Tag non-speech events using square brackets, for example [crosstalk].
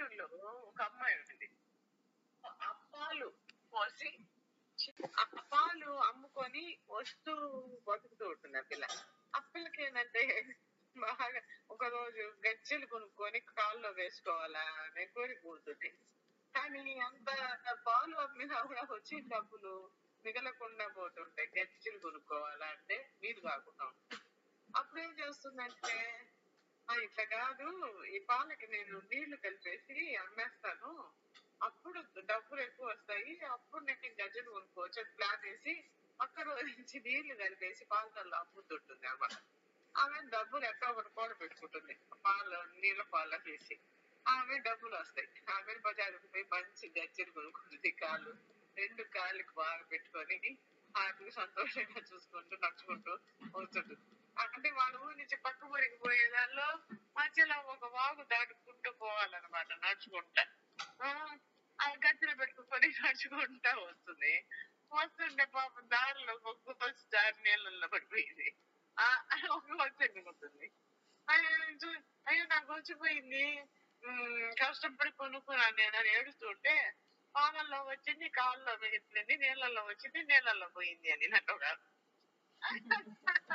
పల్లెటూరులో ఒక అమ్మాయి ఉంది అప్పాలు పోసి అప్పాలు అమ్ముకొని వస్తూ బతుకుతూ ఉంటుంది ఆ పిల్ల. ఆ పిల్లకి ఏంటంటే బాగా ఒక రోజు గజ్జలు కొనుక్కొని కాల్లో వేసుకోవాలా అనే కోరిక ఉంటుంది. కానీ అంత పాలు అమ్మినా కూడా వచ్చే డబ్బులు మిగలకుండా పోతుంటాయి. గజ్జలు కొనుక్కోవాలా అంటే వీలు కాకుండా అప్పుడు ఏం చేస్తుందంటే ఇట్లా కాదు. ఈ పాలకి నేను నీళ్ళు కలిపేసి అమ్మేస్తాను. అప్పుడు డబ్బులు ఎక్కువ వస్తాయి. అప్పుడు నేను గజ్జలు కొనుక్కోవచ్చు అని ప్లాన్ వేసి అక్కడ నుంచి నీళ్ళు కలిపేసి పాలకల్లో అమ్ముతుంటుంది అన్నమాట ఆమె డబ్బులు ఎక్కడ ఒకటి కూడా పెట్టుకుంటుంది. పాలు నీళ్ళ పాలు చేసి ఆమె డబ్బులు వస్తాయి. ఆమె బజారుకు పోయి మంచి గజ్జలు కొనుక్కుంటుంది కాళ్ళు. రెండు కాళ్ళకి బాగా పెట్టుకొని హ్యాపీగా సంతోషంగా చూసుకుంటూ నడుచుకుంటూ వస్తుంటుంది అంటే వాళ్ళ ఊరి నుంచి వాగు దాటుకుంటూ పోవాలన్నమాట నడుచుకుంటా. ఆ, ఆ పెట్టుకుని [laughs] నడుచుకుంటా వస్తుంది. వస్తుంటే పాపం దారిలో ఒక బస్సు దారి నీళ్ళల్లో పడిపోయింది. ఆ, ఒక ఎన్నుకుంటుంది. అయ్యో చూ- అయ్యో నాకు వచ్చిపోయింది. కష్టపడి కొనుక్కున్నాను నేను అని ఏడుస్తుంటే పాలల్లో వచ్చింది కాళ్ళలో మిగిలింది నీళ్ళల్లో వచ్చింది నీళ్ళల్లో పోయింది అని నాకు [laughs]